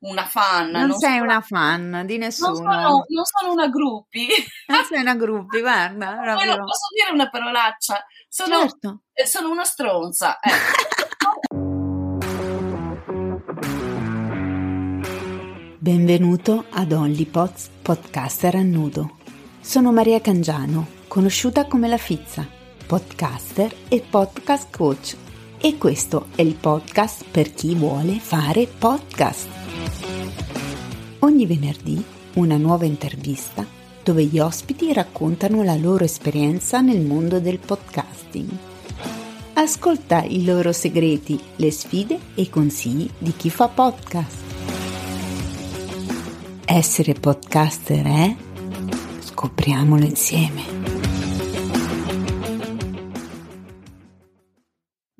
una fan. Non, non sei sono, una fan di nessuno. Non sono, non sono una gruppi. Non sei una gruppi, guarda. Proprio... posso dire una parolaccia? Sono, certo. eh, sono una stronza. Eh. Benvenuto ad OnlyPods Podcaster a nudo. Sono Maria Cangiano, conosciuta come La Fizza, podcaster e podcast coach. E questo è il podcast per chi vuole fare podcast. Ogni venerdì una nuova intervista dove gli ospiti raccontano la loro esperienza nel mondo del podcasting. Ascolta i loro segreti, le sfide e i consigli di chi fa podcast. Essere podcaster è? Scopriamolo insieme.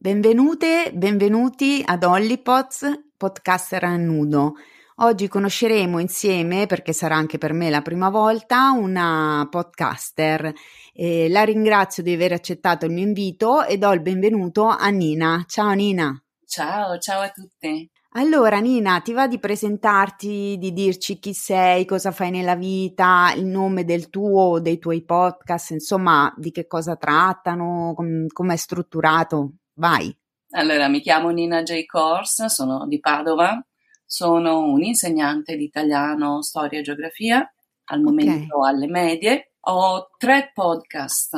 Benvenute, benvenuti ad Hollypods, podcaster a nudo. Oggi conosceremo insieme, perché sarà anche per me la prima volta, una podcaster. Eh, la ringrazio di aver accettato il mio invito e do il benvenuto a Nina. Ciao Nina. Ciao, ciao a tutte. Allora, Nina, ti va di presentarti, di dirci chi sei, cosa fai nella vita, il nome del tuo dei tuoi podcast, insomma, di che cosa trattano, com- com'è strutturato? Vai. Allora, mi chiamo Nina J. Kors, sono di Padova, sono un'insegnante di italiano, storia e geografia, al momento okay. alle medie. Ho tre podcast.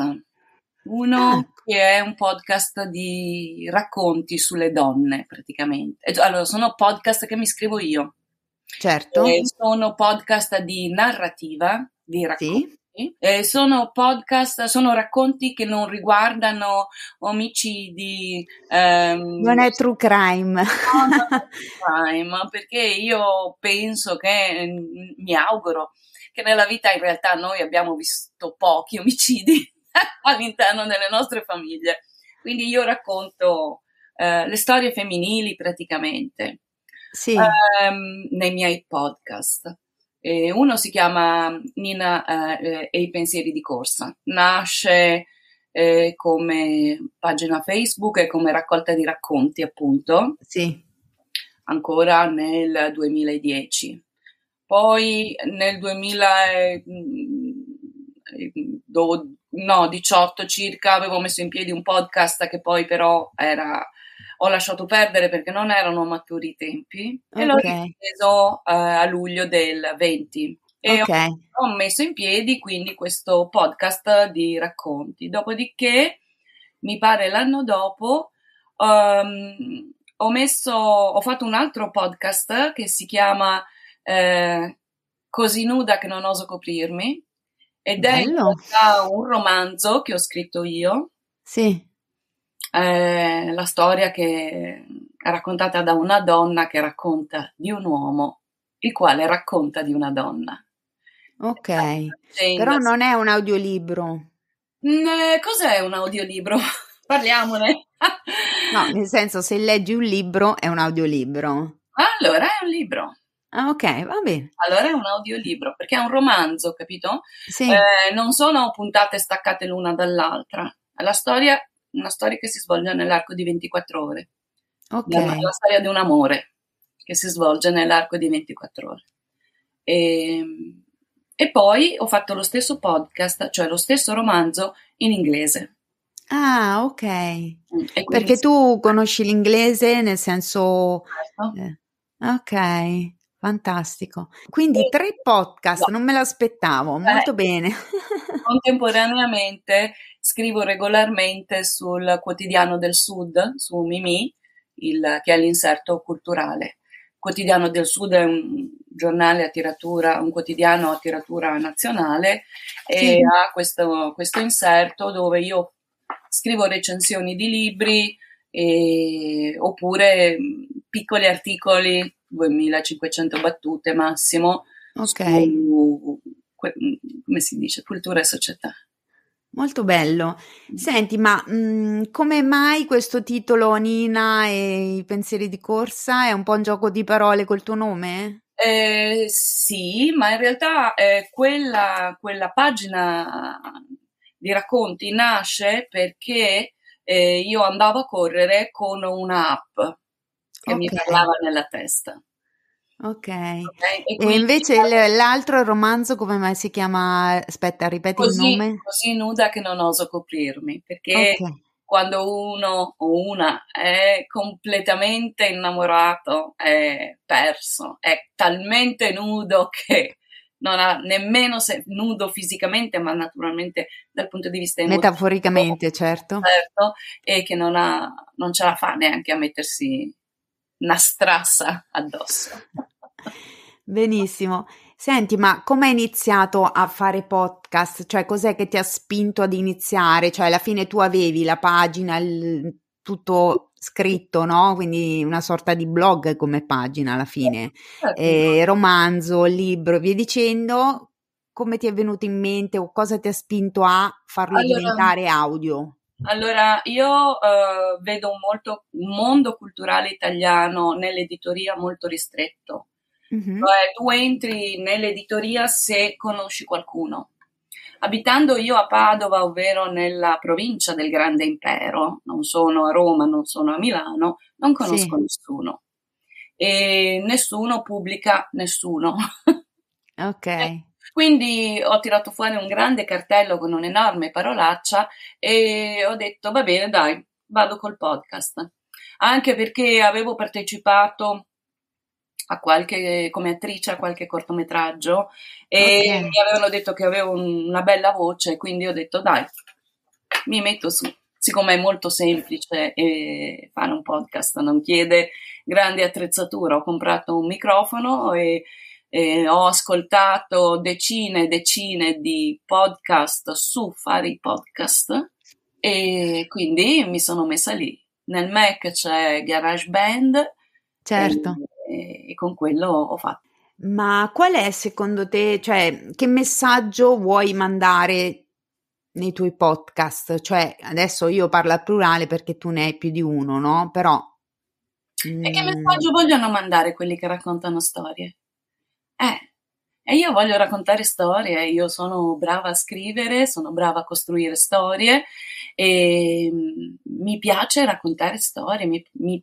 Uno ah, che è un podcast di racconti sulle donne, praticamente. Allora, sono podcast che mi scrivo io. Certo. E sono podcast di narrativa, di racconti. Sì. Eh, sono podcast, sono racconti che non riguardano omicidi. Ehm, non è true crime. No, non è true crime, perché io penso che, mi auguro, che nella vita in realtà noi abbiamo visto pochi omicidi all'interno delle nostre famiglie. Quindi io racconto eh, le storie femminili praticamente sì. ehm, nei miei podcast. E uno si chiama Nina eh, e i pensieri di corsa. Nasce eh, come pagina Facebook e come raccolta di racconti, appunto. Sì. Ancora nel 2010. Poi nel 2012 no, 18 circa, avevo messo in piedi un podcast che poi però era, ho lasciato perdere perché non erano maturi i tempi okay. e l'ho ripreso uh, a luglio del 20 e okay. ho, ho, messo in piedi quindi questo podcast di racconti. Dopodiché, mi pare l'anno dopo, um, ho, messo, ho fatto un altro podcast che si chiama eh, Così nuda che non oso coprirmi ed Bello. è un romanzo che ho scritto io. Sì. È la storia che è raccontata da una donna che racconta di un uomo, il quale racconta di una donna. Ok, però non è un audiolibro. Eh, cos'è un audiolibro? Parliamone. no, nel senso, se leggi un libro è un audiolibro. Allora è un libro. Ah, ok, va bene. Allora è un audiolibro, perché è un romanzo, capito? Sì. Eh, non sono puntate staccate l'una dall'altra. La storia, una storia che si svolge nell'arco di 24 ore. Ok. È la storia di un amore che si svolge nell'arco di 24 ore. E, ehm, e poi ho fatto lo stesso podcast, cioè lo stesso romanzo in inglese. Ah, ok. Mm, perché tu conosci l'inglese nel senso... Certo. Eh, ok. Fantastico. Quindi tre podcast, no. non me l'aspettavo, molto eh, bene. Contemporaneamente scrivo regolarmente sul Quotidiano del Sud, su Mimi, il, che è l'inserto culturale. Quotidiano del Sud è un giornale a tiratura, un quotidiano a tiratura nazionale e ha questo, questo inserto dove io scrivo recensioni di libri e, oppure piccoli articoli 2500 battute massimo Ok. su, come si dice, cultura e società. Molto bello. Senti, ma mh, mm, come mai questo titolo Nina e i pensieri di corsa è un po' un gioco di parole col tuo nome? Eh, sì, ma in realtà eh, quella, quella, pagina di racconti nasce perché eh, io andavo a correre con un'app che okay. mi parlava nella testa. Ok. okay? E, e invece l'altro romanzo come mai si chiama? Aspetta, ripeti così, il nome. Così nuda che non oso coprirmi, perché okay. quando uno o una è completamente innamorato, è perso, è talmente nudo che non ha nemmeno se, nudo fisicamente, ma naturalmente dal punto di vista emotivo. Metaforicamente, certo. certo. E che non, ha, non ce la fa neanche a mettersi una strassa addosso. Benissimo. Senti, ma come hai iniziato a fare podcast? Cioè, cos'è che ti ha spinto ad iniziare? Cioè, alla fine tu avevi la pagina, il, tutto scritto, no? Quindi una sorta di blog come pagina alla fine, certo. eh, romanzo, libro, via dicendo. Come ti è venuto in mente o cosa ti ha spinto a farlo allora, diventare audio? Allora, io uh, vedo un, molto, un mondo culturale italiano nell'editoria molto ristretto. Mm-hmm. Cioè, tu entri nell'editoria se conosci qualcuno. Abitando io a Padova, ovvero nella provincia del Grande Impero, non sono a Roma, non sono a Milano, non conosco sì. nessuno. E nessuno pubblica nessuno. Ok. Quindi ho tirato fuori un grande cartello con un'enorme parolaccia e ho detto va bene, dai, vado col podcast. Anche perché avevo partecipato a qualche, come attrice a qualche cortometraggio e okay. mi avevano detto che avevo una bella voce, quindi ho detto dai, mi metto su. Siccome è molto semplice e fare un podcast non chiede grande attrezzatura, ho comprato un microfono e, e ho ascoltato decine e decine di podcast su fare i podcast e quindi mi sono messa lì. Nel Mac c'è GarageBand. Certo. E, e, con quello ho fatto. Ma qual è secondo te, cioè, che messaggio vuoi mandare nei tuoi podcast? Cioè, adesso io parlo al plurale perché tu ne hai più di uno, no? Però... E che mm, messaggio vogliono mandare quelli che raccontano storie? Eh, e io voglio raccontare storie, io sono brava a scrivere, sono brava a costruire storie e mm, mi piace raccontare storie, mi, mi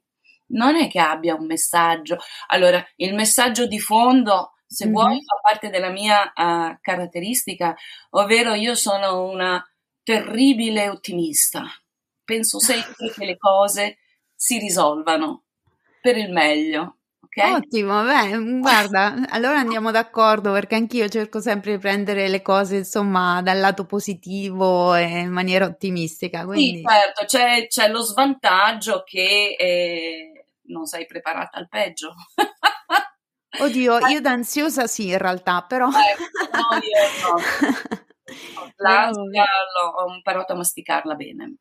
non è che abbia un messaggio. Allora, il messaggio di fondo, se mm-hmm. vuoi, fa parte della mia uh, caratteristica, ovvero io sono una terribile ottimista. Penso sempre che le cose si risolvano per il meglio. Okay? Ottimo, beh, mm, guarda, allora andiamo d'accordo perché anch'io cerco sempre di prendere le cose insomma dal lato positivo e in maniera ottimistica. Quindi... Sì, certo, c'è, c'è lo svantaggio che eh, non sei preparata al peggio. Oddio, io da ansiosa sì, in realtà, però... Eh, no, io no. L'ansia ho imparato a masticarla bene.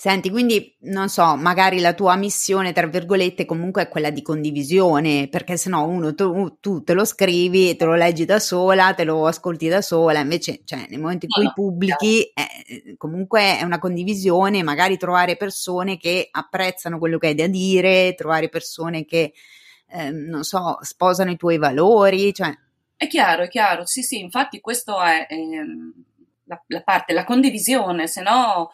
Senti, quindi non so, magari la tua missione, tra virgolette, comunque è quella di condivisione, perché se no uno tu, tu, te lo scrivi, te lo leggi da sola, te lo ascolti da sola, invece, cioè, nel momento in cui no, pubblichi, eh, comunque è una condivisione, magari trovare persone che apprezzano quello che hai da dire, trovare persone che, eh, non so, sposano i tuoi valori, cioè... È chiaro, è chiaro, sì, sì, infatti questo è ehm, la, la parte, la condivisione, se no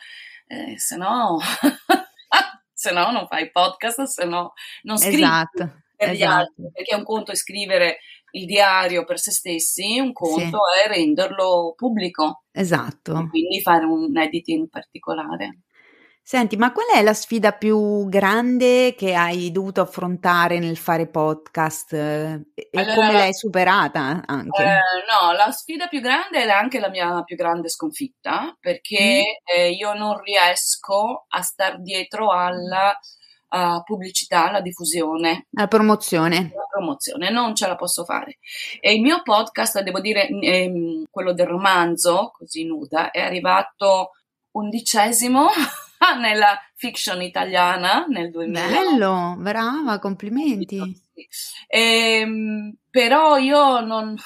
eh, se no, se no non fai podcast, se no non scrivi esatto, per gli esatto. altri, perché un conto è scrivere il diario per se stessi, un conto sì. è renderlo pubblico. Esatto. quindi fare un editing particolare. Senti, ma qual è la sfida più grande che hai dovuto affrontare nel fare podcast e allora, come l'hai superata anche? Eh, no, la sfida più grande è anche la mia più grande sconfitta perché mm. eh, io non riesco a star dietro alla uh, pubblicità, alla diffusione. La promozione. La promozione, non ce la posso fare. E il mio podcast, devo dire, ehm, quello del romanzo, così nuda, è arrivato undicesimo nella fiction italiana nel 2000. Bello, brava, complimenti. E, ehm, però io non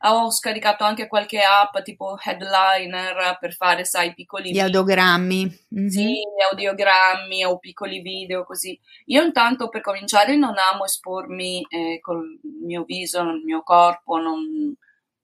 ho scaricato anche qualche app tipo Headliner per fare, sai, piccoli Gli audiogrammi. Mm-hmm. Sì, audiogrammi o piccoli video così. Io intanto per cominciare non amo espormi eh, col mio viso, il mio corpo, non...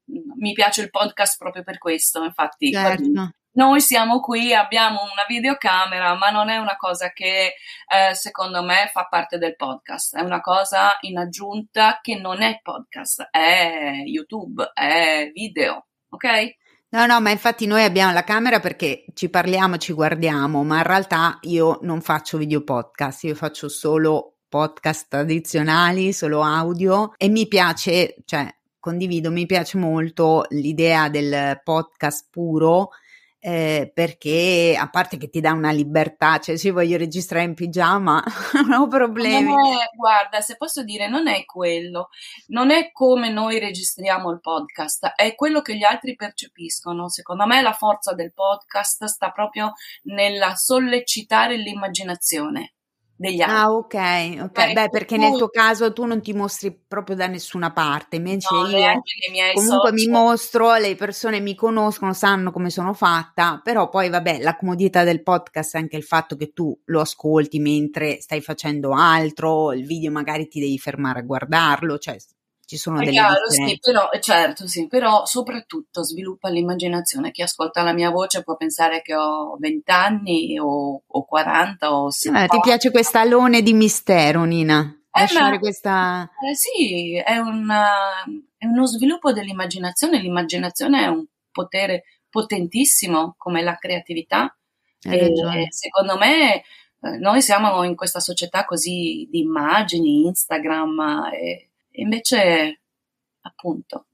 mi piace il podcast proprio per questo, infatti. Certo noi siamo qui, abbiamo una videocamera, ma non è una cosa che eh, secondo me fa parte del podcast, è una cosa in aggiunta che non è podcast, è YouTube, è video, ok? No, no, ma infatti noi abbiamo la camera perché ci parliamo, ci guardiamo, ma in realtà io non faccio video podcast, io faccio solo podcast tradizionali, solo audio e mi piace, cioè condivido, mi piace molto l'idea del podcast puro eh, perché a parte che ti dà una libertà, cioè se voglio registrare in pigiama non ho problemi. Non è, guarda, se posso dire, non è quello, non è come noi registriamo il podcast, è quello che gli altri percepiscono. Secondo me la forza del podcast sta proprio nella sollecitare l'immaginazione degli altri. Ah, ok, ok. Beh, perché nel tuo caso tu non ti mostri proprio da nessuna parte, invece no, io comunque social. mi mostro, le persone mi conoscono, sanno come sono fatta, però poi vabbè, la comodità del podcast è anche il fatto che tu lo ascolti mentre stai facendo altro, il video magari ti devi fermare a guardarlo, cioè ci sono è delle chiaro, sì, però, eh, certo, sì, però soprattutto sviluppa l'immaginazione. Chi ascolta la mia voce può pensare che ho 20 anni o, o 40 o 60. Eh, ti piace questa alone di mistero, Nina? Lasciare eh, questa... Eh, sì, è, una, è uno sviluppo dell'immaginazione. L'immaginazione è un potere potentissimo come la creatività. E, secondo me eh, noi siamo in questa società così di immagini, Instagram e invece appunto.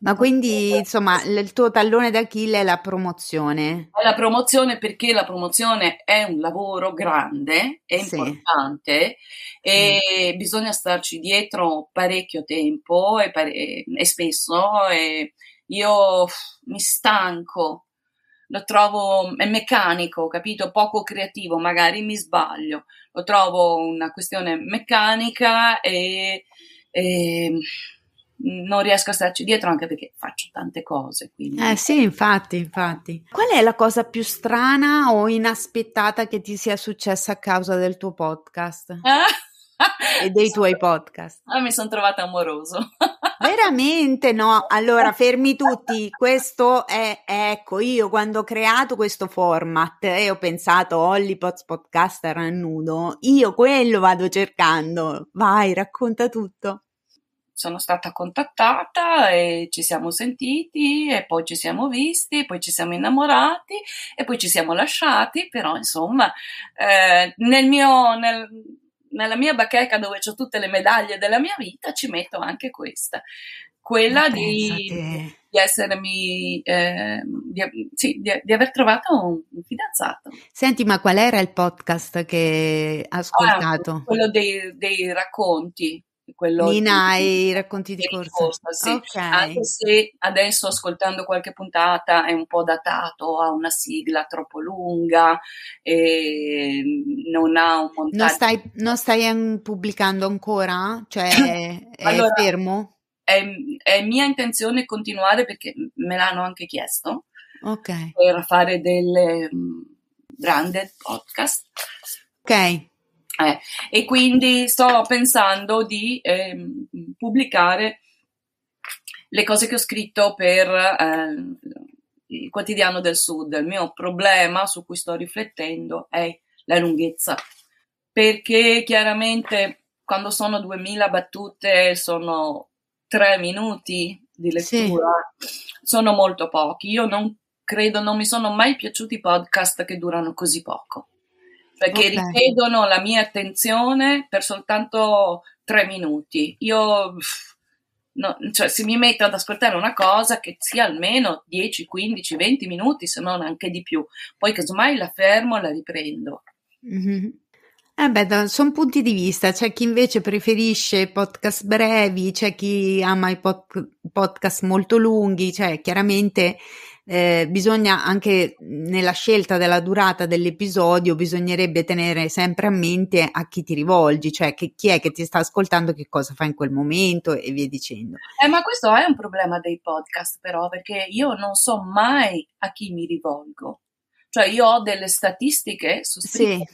Ma quindi insomma il tuo tallone d'Achille è la promozione? È la promozione perché la promozione è un lavoro grande, è sì. importante e sì. bisogna starci dietro parecchio tempo e, pare- e spesso e io mi stanco, lo trovo è meccanico, capito? Poco creativo, magari mi sbaglio, lo trovo una questione meccanica e ehm, non riesco a starci dietro anche perché faccio tante cose. Quindi. Eh sì, infatti, infatti. Qual è la cosa più strana o inaspettata che ti sia successa a causa del tuo podcast? E dei tuoi podcast? Ah, mi sono trovata amoroso. Veramente no? Allora, fermi tutti. Questo è, ecco, io quando ho creato questo format e ho pensato Hollypots podcaster a nudo, io quello vado cercando. Vai, racconta tutto sono stata contattata e ci siamo sentiti e poi ci siamo visti e poi ci siamo innamorati e poi ci siamo lasciati, però insomma eh, nel mio, nel, nella mia bacheca dove ho tutte le medaglie della mia vita ci metto anche questa, quella di, di, essermi, eh, di, sì, di, di, aver trovato un, un, fidanzato. Senti, ma qual era il podcast che hai ascoltato? Ah, quello dei, dei racconti quello Nina di, i racconti di corsa. corsa sì. okay. Anche se adesso ascoltando qualche puntata è un po' datato, ha una sigla troppo lunga e non ha un montaggio. Non stai, non stai pubblicando ancora? Cioè è, allora, fermo? È, è, mia intenzione continuare perché me l'hanno anche chiesto okay. per fare delle branded podcast. Ok. Eh, e quindi sto pensando di eh, pubblicare le cose che ho scritto per eh, il quotidiano del Sud. Il mio problema su cui sto riflettendo è la lunghezza, perché chiaramente quando sono 2000 battute sono tre minuti di lettura, sì. sono molto pochi. Io non credo, non mi sono mai piaciuti i podcast che durano così poco perché okay. richiedono la mia attenzione per soltanto tre minuti. Io, no, cioè, se mi metto ad ascoltare una cosa che sia almeno 10, 15, 20 minuti, se non anche di più, poi casomai la fermo e la riprendo. Mm-hmm. Eh beh, sono punti di vista, c'è chi invece preferisce podcast brevi, c'è chi ama i pod- podcast molto lunghi, cioè chiaramente eh, bisogna anche nella scelta della durata dell'episodio bisognerebbe tenere sempre a mente a chi ti rivolgi, cioè che, chi è che ti sta ascoltando, che cosa fa in quel momento e via dicendo. Eh, ma questo è un problema dei podcast però, perché io non so mai a chi mi rivolgo. Cioè io ho delle statistiche su Spreaker,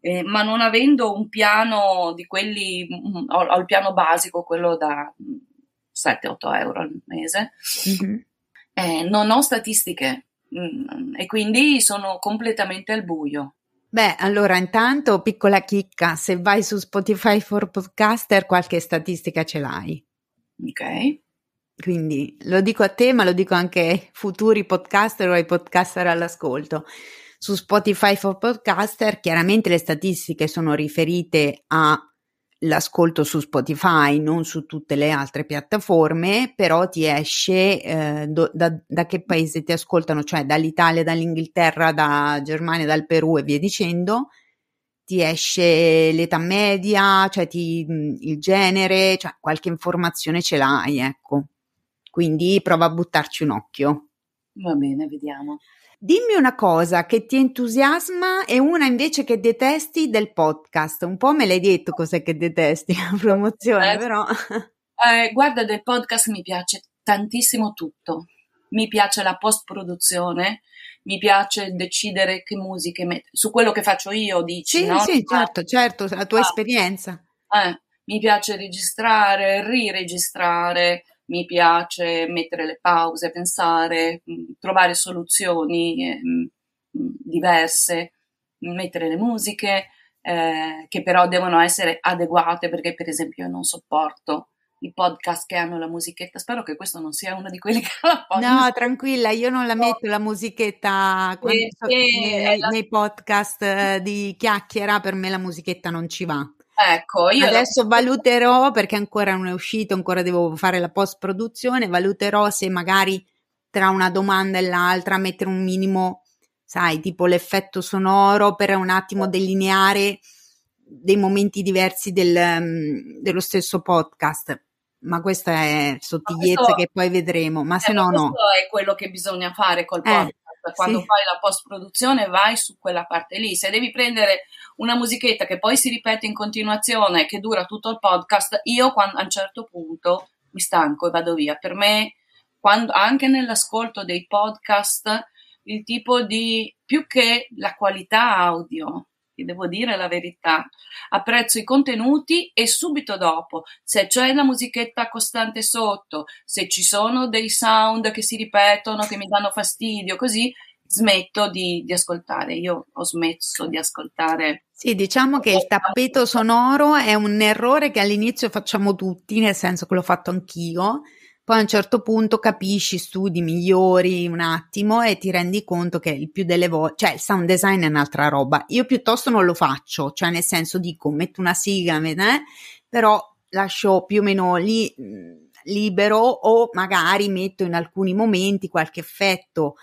sì. eh, ma non avendo un piano di quelli, mm, ho, ho il piano basico, quello da 7-8 euro al mese, mm-hmm eh, non ho statistiche, mm, e quindi sono completamente al buio. Beh, allora intanto piccola chicca, se vai su Spotify for Podcaster qualche statistica ce l'hai. Ok. Quindi lo dico a te, ma lo dico anche ai futuri podcaster o ai podcaster all'ascolto. Su Spotify for Podcaster chiaramente le statistiche sono riferite a l'ascolto su Spotify, non su tutte le altre piattaforme, però ti esce eh, do, da, da, che paese ti ascoltano, cioè dall'Italia, dall'Inghilterra, da Germania, dal Perù e via dicendo, ti esce l'età media, cioè ti, il genere, cioè qualche informazione ce l'hai, ecco. Quindi prova a buttarci un occhio. Va bene, vediamo. Dimmi una cosa che ti entusiasma e una invece che detesti del podcast. Un po' me l'hai detto cos'è che detesti la promozione, eh, però. Eh, guarda, del podcast mi piace tantissimo tutto. Mi piace la post-produzione, mi piace decidere che musiche mettere. Su quello che faccio io, dici, sì, no? Sì, certo, certo, la tua ah, esperienza. Eh, mi piace registrare, riregistrare, mi piace mettere le pause, pensare, mm, trovare soluzioni eh, mm, diverse, mettere le musiche eh, che però devono essere adeguate perché per esempio io non sopporto i podcast che hanno la musichetta. Spero che questo non sia uno di quelli che la No, tranquilla, io non la metto la musichetta e, so, nei, la... nei, podcast eh, di chiacchiera, per me la musichetta non ci va. Ecco, io adesso lo... valuterò perché ancora non è uscito, ancora devo fare la post produzione, valuterò se magari tra una domanda e l'altra mettere un minimo, sai, tipo l'effetto sonoro per un attimo delineare dei momenti diversi del, um, dello stesso podcast. Ma questa è sottigliezza questo, che poi vedremo, ma se eh, no no. Questo è quello che bisogna fare col eh, podcast. Eh, Quando sì. fai la post produzione vai su quella parte lì. Se devi prendere una musichetta che poi si ripete in continuazione, che dura tutto il podcast, io quando, a un certo punto mi stanco e vado via. Per me, quando, anche nell'ascolto dei podcast, il tipo di più che la qualità audio, ti devo dire la verità, apprezzo i contenuti e subito dopo, se c'è la musichetta costante sotto, se ci sono dei sound che si ripetono, che mi danno fastidio, così smetto di, di, ascoltare. Io ho smesso di ascoltare. Sì, diciamo che il tappeto sonoro è un errore che all'inizio facciamo tutti, nel senso che l'ho fatto anch'io. Poi a un certo punto capisci, studi, migliori un attimo e ti rendi conto che il più delle volte, cioè il sound design è un'altra roba. Io piuttosto non lo faccio, cioè nel senso dico metto una sigla, eh, però lascio più o meno lì libero o magari metto in alcuni momenti qualche effetto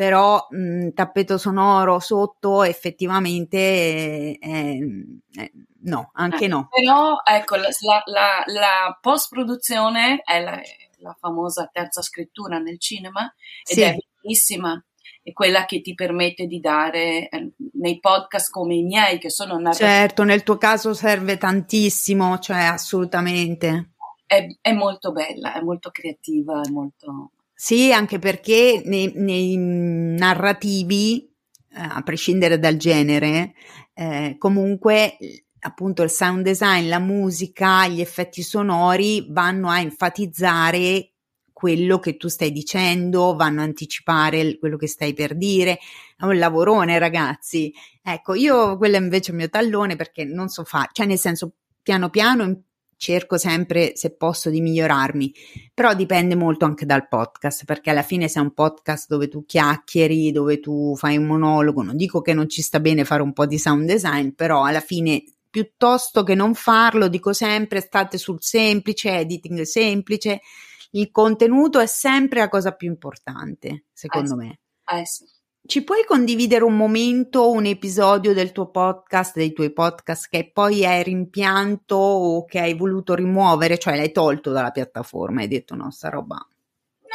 però mh, tappeto sonoro sotto effettivamente eh, eh, no, anche eh, no. Però ecco, la, la, la post produzione è la, la, famosa terza scrittura nel cinema ed sì. è bellissima. È quella che ti permette di dare eh, nei podcast come i miei, che sono narrativi. Certo, nel tuo caso serve tantissimo, cioè assolutamente. È, è molto bella, è molto creativa, è molto, sì, anche perché nei, nei narrativi, eh, a prescindere dal genere, eh, comunque appunto il sound design, la musica, gli effetti sonori vanno a enfatizzare quello che tu stai dicendo, vanno a anticipare quello che stai per dire. È un lavorone, ragazzi. Ecco, io quello è invece il mio tallone perché non so fare, cioè nel senso piano piano cerco sempre se posso di migliorarmi, però dipende molto anche dal podcast, perché alla fine se è un podcast dove tu chiacchieri, dove tu fai un monologo, non dico che non ci sta bene fare un po' di sound design, però alla fine piuttosto che non farlo, dico sempre state sul semplice, editing semplice, il contenuto è sempre la cosa più importante, secondo eh me. Eh sì. Ci puoi condividere un momento, un episodio del tuo podcast, dei tuoi podcast che poi hai rimpianto o che hai voluto rimuovere, cioè l'hai tolto dalla piattaforma hai detto no, sta roba.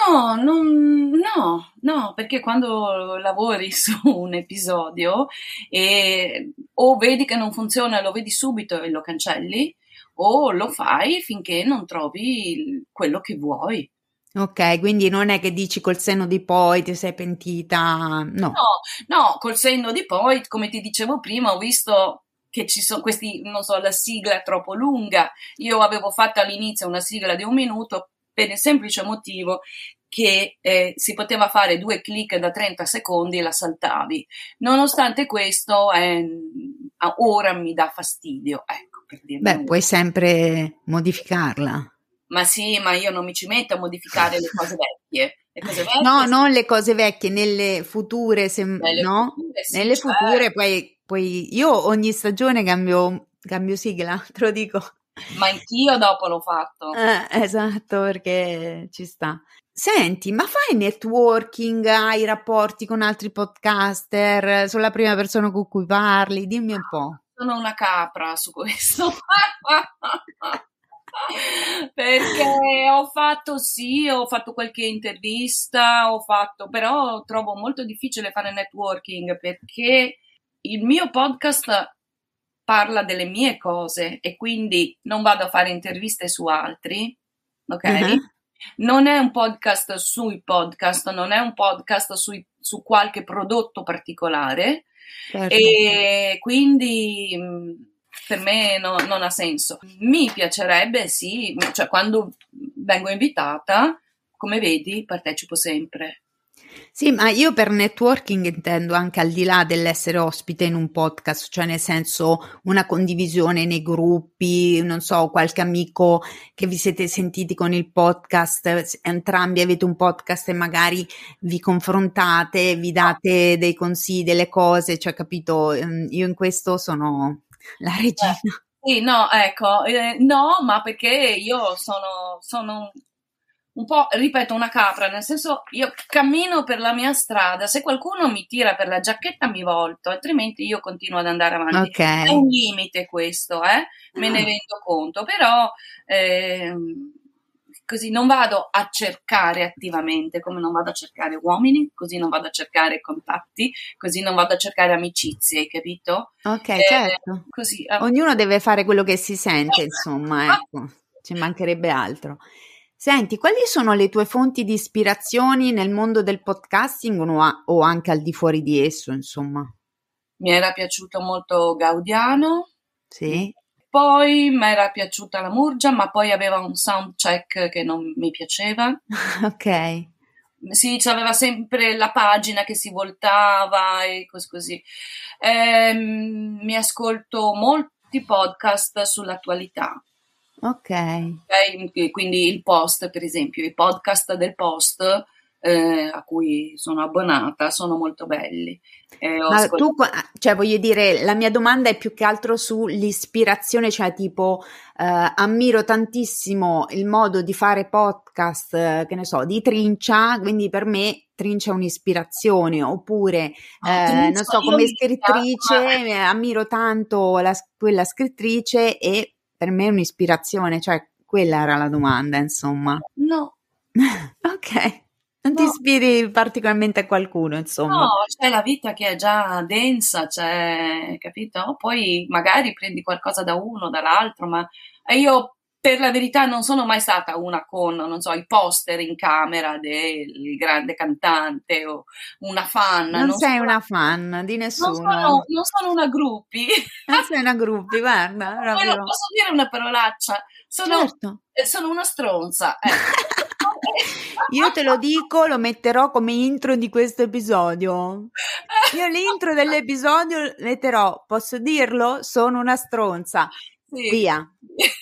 No, non, no, no, perché quando lavori su un episodio e o vedi che non funziona, lo vedi subito e lo cancelli, o lo fai finché non trovi quello che vuoi. Ok, quindi non è che dici col senno di poi ti sei pentita, no. No, no, col senno di poi, come ti dicevo prima, ho visto che ci sono questi, non so, la sigla è troppo lunga. Io avevo fatto all'inizio una sigla di un minuto, per il semplice motivo che eh, si poteva fare due clic da 30 secondi e la saltavi. Nonostante questo, eh, ora mi dà fastidio. Ecco, per Beh, puoi sempre modificarla. Ma sì, ma io non mi ci metto a modificare le cose vecchie. Le cose vecchie no, sì. non le cose vecchie, nelle future, se, nelle no? Future, sì, nelle certo. future poi, poi, io ogni stagione cambio, cambio sigla, te lo dico. Ma anch'io dopo l'ho fatto. Eh, esatto, perché ci sta. Senti, ma fai networking, hai rapporti con altri podcaster? Sono la prima persona con cui parli? Dimmi un po'. Sono una capra su questo. perché ho fatto sì, ho fatto qualche intervista, ho fatto, però trovo molto difficile fare networking perché il mio podcast parla delle mie cose e quindi non vado a fare interviste su altri, ok? Uh-huh. Non è un podcast sui podcast, non è un podcast sui, su qualche prodotto particolare certo. e quindi mm, per me no, non ha senso. Mi piacerebbe, sì, cioè quando vengo invitata, come vedi, partecipo sempre. Sì, ma io per networking intendo anche al di là dell'essere ospite in un podcast, cioè nel senso una condivisione nei gruppi, non so, qualche amico che vi siete sentiti con il podcast, entrambi avete un podcast e magari vi confrontate, vi date dei consigli, delle cose, cioè capito, ehm, io in questo sono la regina. Eh, sì, no, ecco, eh, no, ma perché io sono, sono un po', ripeto, una capra, nel senso io cammino per la mia strada, se qualcuno mi tira per la giacchetta mi volto, altrimenti io continuo ad andare avanti. Okay. È un limite questo, eh? me ne ah. rendo conto, però eh, così non vado a cercare attivamente, come non vado a cercare uomini, così non vado a cercare contatti, così non vado a cercare amicizie, hai capito? Ok, eh, certo. Così, eh. Ognuno deve fare quello che si sente, insomma, ecco, ci mancherebbe altro. Senti, quali sono le tue fonti di ispirazioni nel mondo del podcasting o, a- o anche al di fuori di esso, insomma? Mi era piaciuto molto Gaudiano. Sì. Poi mi era piaciuta la Murgia, ma poi aveva un soundcheck che non mi piaceva. ok. Sì, c'aveva sempre la pagina che si voltava e così così. Ehm, mi ascolto molti podcast sull'attualità. Ok. okay. Quindi il post, per esempio, i podcast del post eh, a cui sono abbonata sono molto belli. Eh, Ma ascolt- tu, cioè voglio dire, la mia domanda è più che altro sull'ispirazione, cioè tipo eh, ammiro tantissimo il modo di fare podcast, eh, che ne so, di Trincia, quindi per me Trincia è un'ispirazione, oppure ah, eh, non so, come scrittrice ma... ammiro tanto la, quella scrittrice e per me è un'ispirazione, cioè quella era la domanda, insomma. No. ok. Non no. ti ispiri particolarmente a qualcuno, insomma. No, c'è la vita che è già densa, c'è, capito? Poi magari prendi qualcosa da uno, dall'altro, ma io per la verità non sono mai stata una con, non so, i poster in camera del grande cantante o una fan. Non, non sei una fan di nessuno. Non sono, non sono una gruppi. Non sei una gruppi, guarda. Proprio... Posso dire una parolaccia? Sono, certo. Sono una stronza. Eh. Io te lo dico, lo metterò come intro di questo episodio. Io l'intro dell'episodio metterò, posso dirlo? Sono una stronza. Sì. Via.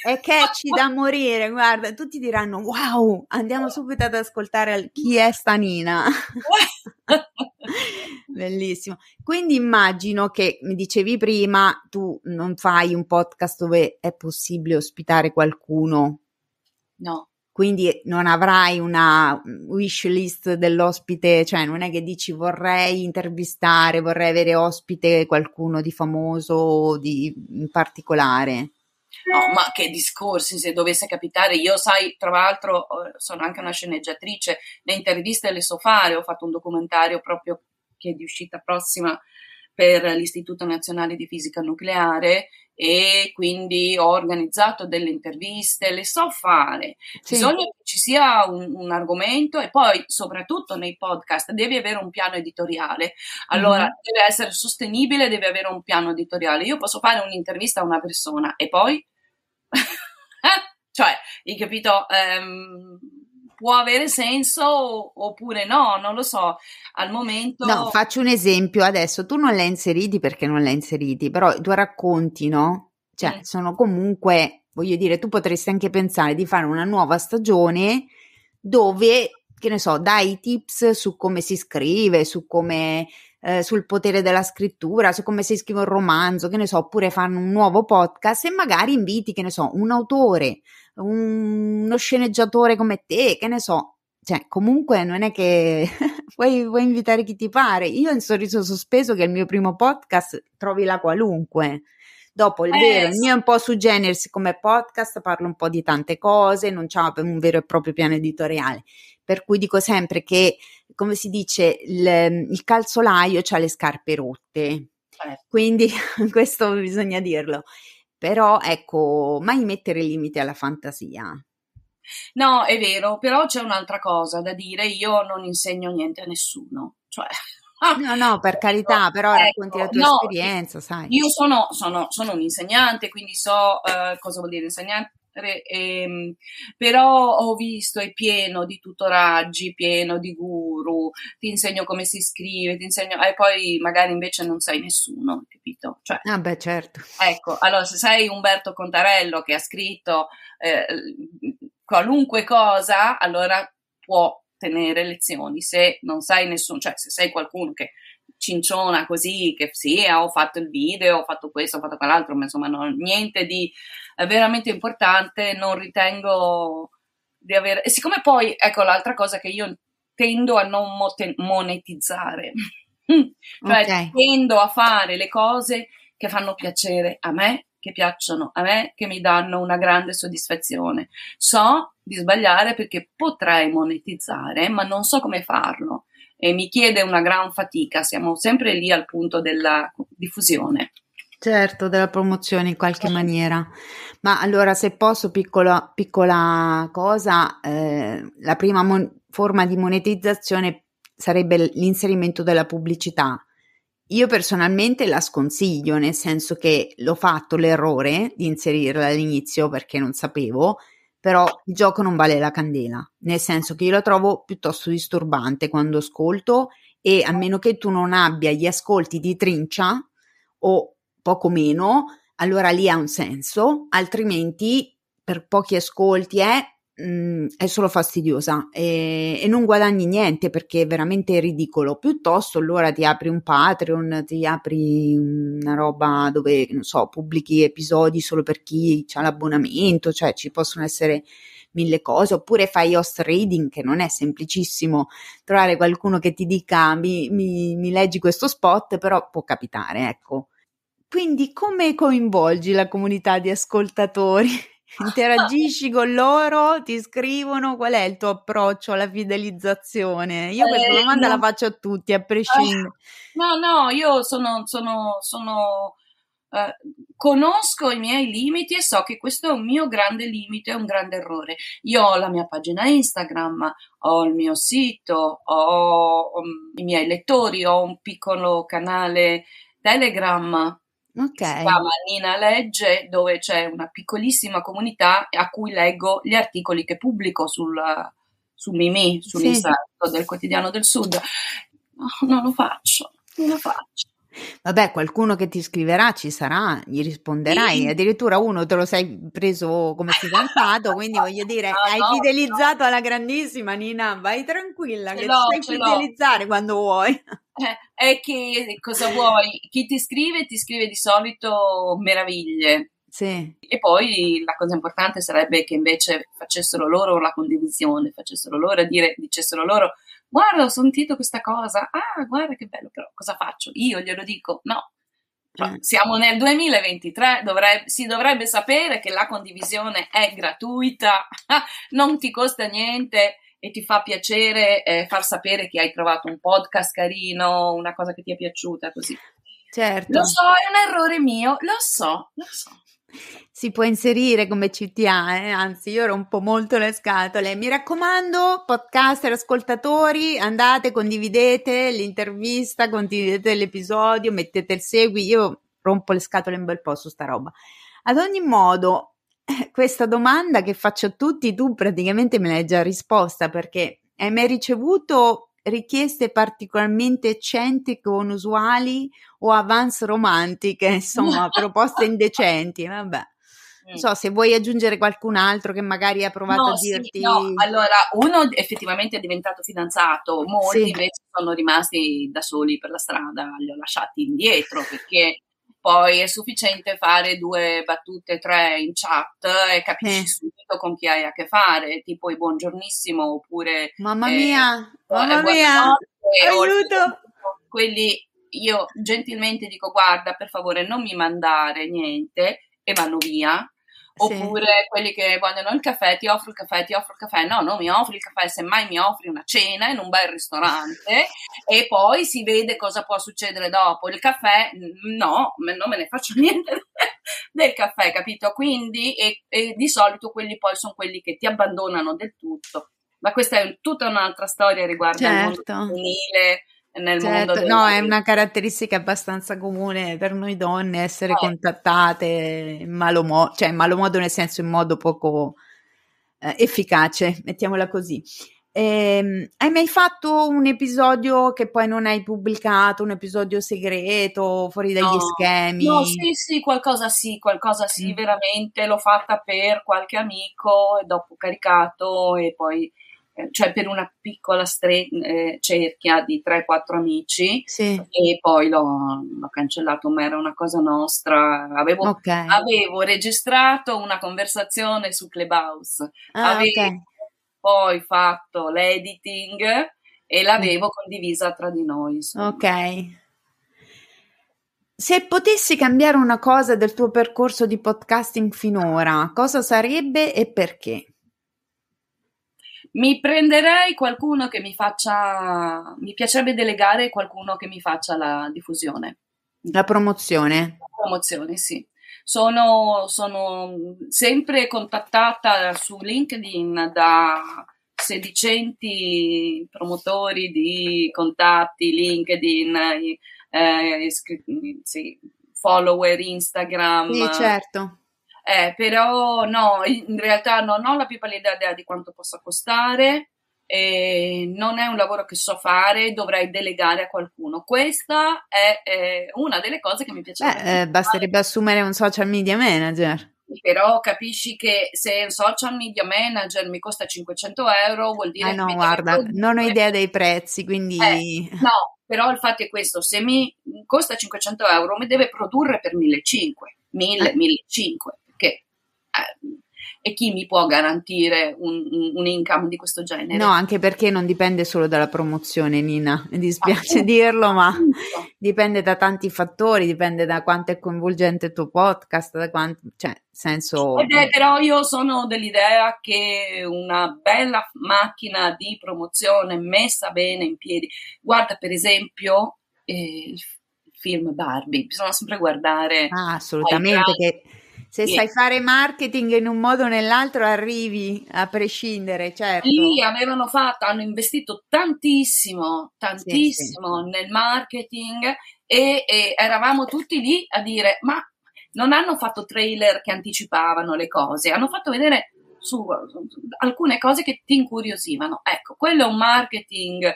È catchy da morire, guarda, tutti diranno wow, andiamo subito ad ascoltare chi è Stanina. Bellissimo. Quindi immagino che mi dicevi prima, tu non fai un podcast dove è possibile ospitare qualcuno. No. Quindi non avrai una wish list dell'ospite, cioè non è che dici vorrei intervistare, vorrei avere ospite qualcuno di famoso o di in particolare. No, ma che discorsi se dovesse capitare. Io, sai, tra l'altro, sono anche una sceneggiatrice, le interviste le so fare, ho fatto un documentario proprio che è di uscita prossima per l'Istituto Nazionale di Fisica Nucleare e quindi ho organizzato delle interviste, le so fare. Sì. Bisogna che ci sia un, un, argomento e poi soprattutto nei podcast devi avere un piano editoriale. Allora, mm deve essere sostenibile, deve avere un piano editoriale. Io posso fare un'intervista a una persona e poi... cioè, hai capito? Um, può avere senso oppure no, non lo so. Al momento. No, faccio un esempio adesso. Tu non l'hai inseriti perché non l'hai inseriti, però i tuoi racconti, no? Cioè, mm. sono comunque, voglio dire, tu potresti anche pensare di fare una nuova stagione dove, che ne so, dai tips su come si scrive, su come eh, sul potere della scrittura, su come si scrive un romanzo, che ne so, oppure fanno un nuovo podcast e magari inviti, che ne so, un autore, un, uno sceneggiatore come te, che ne so. Cioè, comunque non è che puoi, puoi invitare chi ti pare. Io in sorriso sospeso, che è il mio primo podcast, trovi la qualunque. Dopo il eh, vero, il mio è un po' su geners come podcast, parlo un po' di tante cose, non c'è un vero e proprio piano editoriale. Per cui dico sempre che come si dice, il, il calzolaio ha le scarpe rotte. Certo. Quindi questo bisogna dirlo. Però ecco, mai mettere limiti alla fantasia. No, è vero, però c'è un'altra cosa da dire, io non insegno niente a nessuno, cioè No, no, per carità, però ecco, racconti la tua no, esperienza, sai. Io sono, sono, sono, un insegnante, quindi so uh, cosa vuol dire insegnante, e, ehm, però ho visto è pieno di tutoraggi, pieno di guru, ti insegno come si scrive, ti insegno e poi magari invece non sai nessuno, capito? Cioè, ah beh, certo. Ecco, allora se sei Umberto Contarello che ha scritto eh, qualunque cosa, allora può tenere lezioni, se non sai nessuno, cioè se sei qualcuno che cinciona così, che sì, ho fatto il video, ho fatto questo, ho fatto quell'altro, ma insomma no, niente di eh, veramente importante, non ritengo di avere... E siccome poi, ecco l'altra cosa che io tendo a non mote- monetizzare, cioè okay. tendo a fare le cose che fanno piacere a me, che piacciono a me, che mi danno una grande soddisfazione. So di sbagliare perché potrei monetizzare, ma non so come farlo e mi chiede una gran fatica, siamo sempre lì al punto della diffusione. Certo, della promozione in qualche sì. maniera. Ma allora, se posso, piccola, piccola cosa, eh, la prima mon- forma di monetizzazione sarebbe l'inserimento della pubblicità. Io personalmente la sconsiglio, nel senso che l'ho fatto l'errore di inserirla all'inizio perché non sapevo, però il gioco non vale la candela, nel senso che io la trovo piuttosto disturbante quando ascolto e a meno che tu non abbia gli ascolti di trincia o poco meno, allora lì ha un senso, altrimenti per pochi ascolti è mh, mhmm, è solo fastidiosa e, e, non guadagni niente perché è veramente ridicolo. Piuttosto allora ti apri un Patreon, ti apri una roba dove, non so, pubblichi episodi solo per chi ha l'abbonamento, cioè ci possono essere mille cose, oppure fai host reading, che non è semplicissimo trovare qualcuno che ti dica mi, mi, mi leggi questo spot, però può capitare, ecco. Quindi come coinvolgi la comunità di ascoltatori? Interagisci con loro, ti scrivono qual è il tuo approccio alla fidelizzazione? Io questa eh, domanda no. la faccio a tutti, a prescindere. No, no, io sono, sono, sono eh, conosco i miei limiti e so che questo è un mio grande limite, è un grande errore. Io ho la mia pagina Instagram, ho il mio sito, ho um, i miei lettori, ho un piccolo canale Telegram Okay. Si chiama Nina Legge, dove c'è una piccolissima comunità a cui leggo gli articoli che pubblico sul, su Mimi, sull'inserto sì. del Quotidiano del Sud. No, non lo faccio, non lo faccio. Vabbè, qualcuno che ti scriverà ci sarà, gli risponderai. Sì. Addirittura uno te lo sei preso come fidanzato, quindi voglio dire, no, hai no, fidelizzato no. alla grandissima Nina, vai tranquilla, ce che sai fidelizzare quando vuoi. Eh, è che cosa vuoi? Chi ti scrive ti scrive di solito meraviglie. Sì. E poi la cosa importante sarebbe che invece facessero loro la condivisione, facessero loro a dire, dicessero loro guarda ho sentito questa cosa, ah guarda che bello però cosa faccio? Io glielo dico? No. Cioè, siamo nel 2023, dovrebbe, si dovrebbe sapere che la condivisione è gratuita, non ti costa niente e ti fa piacere eh, far sapere che hai trovato un podcast carino, una cosa che ti è piaciuta, così. Certo. Lo so, è un errore mio, lo so, lo so. Si può inserire come CTA, eh? anzi io rompo molto le scatole. Mi raccomando, podcaster, ascoltatori, andate, condividete l'intervista, condividete l'episodio, mettete il segui, io rompo le scatole in bel po' su sta roba. Ad ogni modo, eh, questa domanda che faccio a tutti, tu praticamente me l'hai già risposta perché hai mai ricevuto richieste particolarmente eccentriche o inusuali o avance romantiche, insomma, proposte indecenti, vabbè. Non so se vuoi aggiungere qualcun altro che magari ha provato no, a dirti. Sì, no, allora uno effettivamente è diventato fidanzato, molti sì. invece sono rimasti da soli per la strada, li ho lasciati indietro perché poi è sufficiente fare due battute, tre in chat e capisci eh. Subito con chi hai a che fare, tipo i buongiornissimo oppure... Mamma eh, mia, mamma mia, aiuto! Quelli io gentilmente dico guarda per favore non mi mandare niente e vanno via Oppure sì. quelli che vogliono il caffè, ti offro il caffè, ti offro il caffè. No, non mi offri il caffè, semmai mi offri una cena in un bel ristorante e poi si vede cosa può succedere dopo. Il caffè, no, non me ne faccio niente del caffè, capito? Quindi, e, e di solito quelli poi sono quelli che ti abbandonano del tutto. Ma questa è tutta un'altra storia riguardo certo. al mondo certo. femminile nel certo, mondo. No, è una caratteristica abbastanza comune per noi donne essere eh. contattate in malo modo, cioè in malo modo nel senso in modo poco eh, efficace, mettiamola così. Eh, hai mai fatto un episodio che poi non hai pubblicato, un episodio segreto, fuori dagli no, schemi? No, sì, sì, qualcosa sì, qualcosa sì, mm. veramente l'ho fatta per qualche amico e dopo caricato e poi cioè per una piccola stre- eh, cerchia di 3-4 amici sì. e poi l'ho, l'ho, cancellato, ma era una cosa nostra. Avevo, okay. avevo registrato una conversazione su Clubhouse, ah, avevo okay. poi fatto l'editing e l'avevo condivisa tra di noi. Insomma. Ok. Se potessi cambiare una cosa del tuo percorso di podcasting finora, cosa sarebbe e perché? Mi prenderei qualcuno che mi faccia, mi piacerebbe delegare qualcuno che mi faccia la diffusione. La promozione? La promozione, sì. Sono, sono sempre contattata su LinkedIn da sedicenti promotori di contatti, LinkedIn, eh, sì, follower Instagram. Sì, certo eh, però no, in realtà non ho la più pallida idea di quanto possa costare. Eh, non è un lavoro che so fare, dovrei delegare a qualcuno. Questa è eh, una delle cose che mi piace. Eh, basterebbe assumere un social media manager. Però capisci che se un social media manager mi costa 500 euro, vuol dire ah, no, guarda, non ho idea dei prezzi, quindi. Eh, no, però il fatto è questo: se mi costa 500 euro, mi deve produrre per 1500, 1000, 1500 che eh, e chi mi può garantire un, un, income di questo genere? No, anche perché non dipende solo dalla promozione, Nina. Mi dispiace ah, dirlo, ma dipende da tanti fattori, dipende da quanto è coinvolgente il tuo podcast, da quanto, cioè, senso... È, però io sono dell'idea che una bella macchina di promozione messa bene in piedi, guarda per esempio eh, il film Barbie, bisogna sempre guardare... Ah, assolutamente, che se sai fare marketing in un modo o nell'altro arrivi a prescindere, certo. Lì avevano fatto, hanno investito tantissimo, tantissimo sì, sì. nel marketing e, e eravamo tutti lì a dire ma non hanno fatto trailer che anticipavano le cose, hanno fatto vedere su, su alcune cose che ti incuriosivano. Ecco, quello è un marketing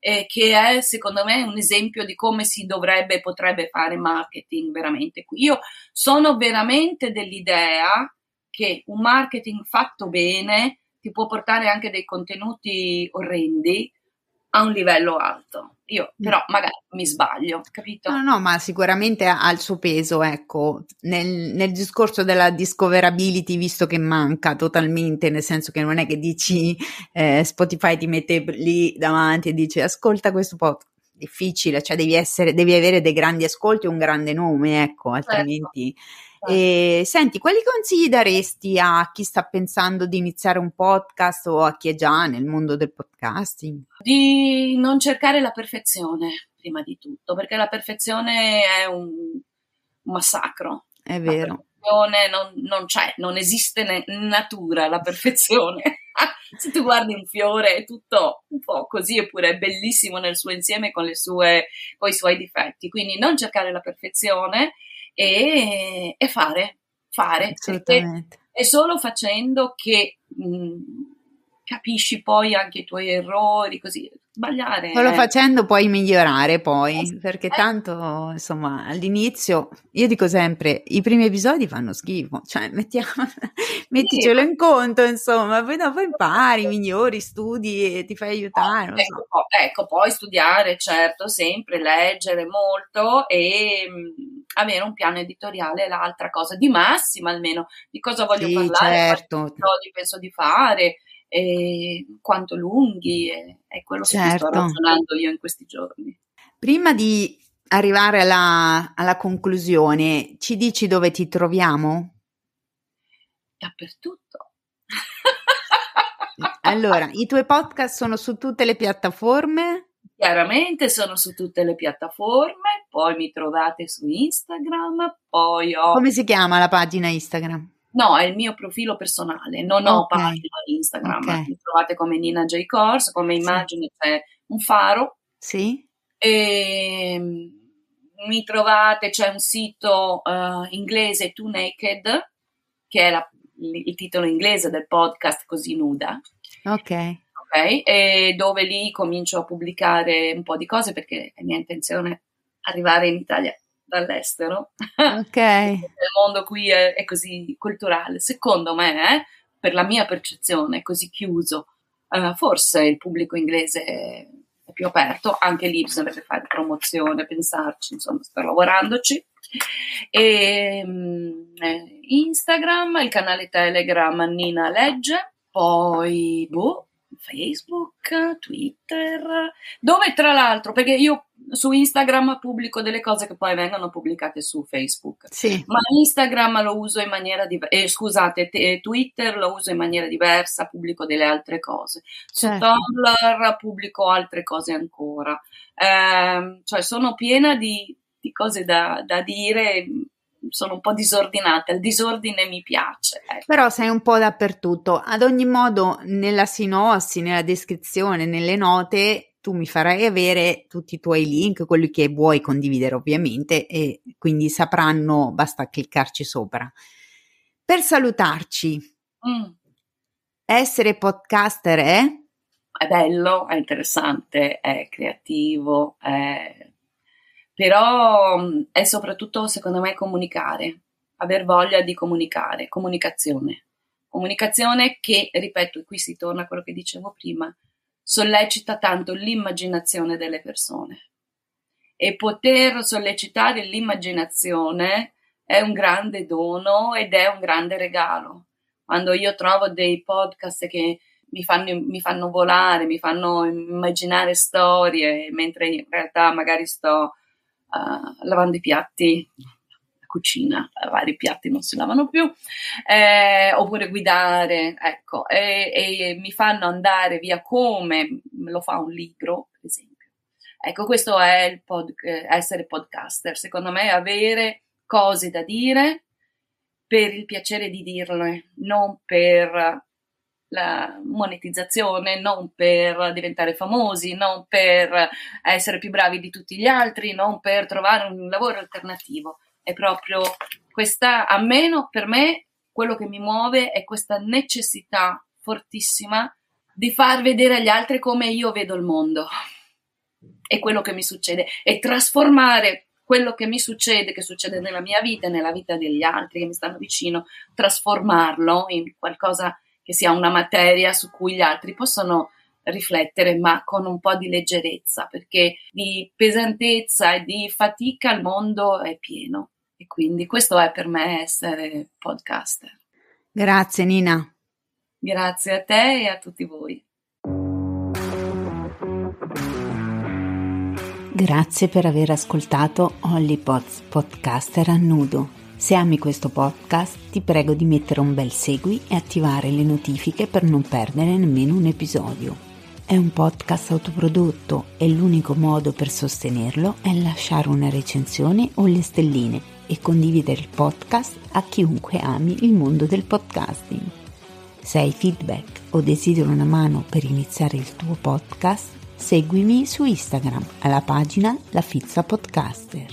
eh, che è secondo me un esempio di come si dovrebbe e potrebbe fare marketing veramente. Io sono veramente dell'idea che un marketing fatto bene ti può portare anche dei contenuti orrendi a un livello alto. Io mm. però magari mi sbaglio, capito? No, no, ma sicuramente ha il suo peso, ecco, nel, nel, discorso della discoverability, visto che manca totalmente, nel senso che non è che dici eh, Spotify ti mette lì davanti e dice ascolta questo podcast. Difficile, cioè devi essere, devi avere dei grandi ascolti e un grande nome, ecco, certo. altrimenti. Certo e, senti, quali consigli daresti a chi sta pensando di iniziare un podcast o a chi è già nel mondo del podcasting? Di non cercare la perfezione, prima di tutto, perché la perfezione è un, un massacro. È vero. Non, non, c'è, non esiste in natura la perfezione. Se tu guardi un fiore è tutto un po' così, eppure è bellissimo nel suo insieme con, sue, con i suoi difetti. Quindi non cercare la perfezione e, e fare, fare. Assolutamente. Perché, è solo facendo che mh, capisci poi anche i tuoi errori, così sbagliare. Solo facendo puoi migliorare poi, perché eh. tanto, insomma, all'inizio, io dico sempre, i primi episodi fanno schifo, cioè mettiamo, metticelo in conto, insomma, poi dopo impari, migliori, studi e ti fai aiutare. ecco, so. ecco, poi studiare, certo, sempre, leggere molto e mm, avere un piano editoriale è l'altra cosa, di massima almeno, di cosa voglio sì, parlare, certo. penso di fare, e quanto lunghi, è, è quello certo. che sto ragionando io in questi giorni. Prima di arrivare alla, alla conclusione, ci dici dove ti troviamo? Dappertutto. allora, i tuoi podcast sono su tutte le piattaforme? Chiaramente sono su tutte le piattaforme, poi mi trovate su Instagram, poi ho... Come si chiama la pagina Instagram? No, è il mio profilo personale, non ho okay. pagina Instagram. Okay. Mi trovate come Nina J. Course, come immagine sì. c'è un faro. Sì. E ehm, mi trovate, c'è un sito uh, inglese Too Naked, che è la, il titolo inglese del podcast Così Nuda. Ok. Ok, e dove lì comincio a pubblicare un po' di cose perché è mia intenzione arrivare in Italia dall'estero. Ok. il mondo qui è, è, così culturale. Secondo me, eh, per la mia percezione, è così chiuso. Uh, forse il pubblico inglese è più aperto, anche lì bisognerebbe fare promozione, pensarci, insomma, sto lavorandoci. E, um, Instagram, il canale Telegram Nina Legge, poi boh, Facebook, Twitter, dove tra l'altro, perché io su Instagram pubblico delle cose che poi vengono pubblicate su Facebook, sì. ma Instagram lo uso in maniera diversa, eh, scusate, te, Twitter lo uso in maniera diversa, pubblico delle altre cose, certo. su Tumblr pubblico altre cose ancora, eh, cioè sono piena di, di cose da, da dire sono un po' disordinata, il disordine mi piace. Ecco. Però sei un po' dappertutto. Ad ogni modo, nella sinossi, nella descrizione, nelle note, tu mi farai avere tutti i tuoi link, quelli che vuoi condividere ovviamente, e quindi sapranno, basta cliccarci sopra. Per salutarci, mm. essere podcaster è? È bello, è interessante, è creativo, è però mm, è soprattutto, secondo me, comunicare, aver voglia di comunicare, comunicazione. Comunicazione che, ripeto, qui si torna a quello che dicevo prima, sollecita tanto l'immaginazione delle persone. E poter sollecitare l'immaginazione è un grande dono ed è un grande regalo. Quando io trovo dei podcast che mi fanno, mi fanno volare, mi fanno immaginare storie, mentre in realtà magari sto uh, lavando i piatti, cucina, lavare i piatti non si lavano più, eh, oppure guidare, ecco, e, e, mi fanno andare via come lo fa un libro, per esempio. Ecco, questo è il pod, eh, essere podcaster, secondo me avere cose da dire per il piacere di dirle, non per la monetizzazione, non per diventare famosi, non per essere più bravi di tutti gli altri, non per trovare un lavoro alternativo. È proprio questa, a meno per me, quello che mi muove è questa necessità fortissima di far vedere agli altri come io vedo il mondo. E quello che mi succede. E trasformare quello che mi succede, che succede nella mia vita e nella vita degli altri che mi stanno vicino, trasformarlo in qualcosa che sia una materia su cui gli altri possono riflettere, ma con un po' di leggerezza, perché di pesantezza e di fatica il mondo è pieno. E quindi questo è per me essere podcaster. Grazie Nina. Grazie a te e a tutti voi. Grazie per aver ascoltato Holly Potts Podcaster a nudo. Se ami questo podcast ti prego di mettere un bel segui e attivare le notifiche per non perdere nemmeno un episodio. È un podcast autoprodotto e l'unico modo per sostenerlo è lasciare una recensione o le stelline e condividere il podcast a chiunque ami il mondo del podcasting. Se hai feedback o desideri una mano per iniziare il tuo podcast, seguimi su Instagram alla pagina La Fizza Podcaster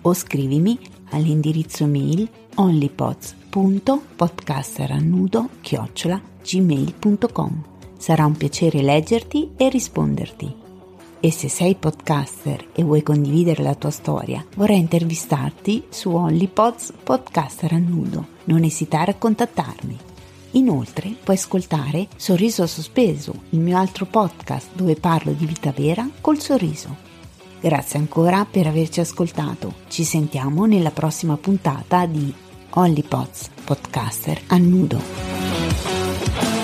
o scrivimi all'indirizzo mail onlypods.podcasterannudo-gmail.com Sarà un piacere leggerti e risponderti. E se sei podcaster e vuoi condividere la tua storia, vorrei intervistarti su OnlyPods Podcaster a nudo. Non esitare a contattarmi. Inoltre puoi ascoltare Sorriso Sospeso, il mio altro podcast dove parlo di vita vera col sorriso. Grazie ancora per averci ascoltato. Ci sentiamo nella prossima puntata di OnlyPods Podcaster a nudo.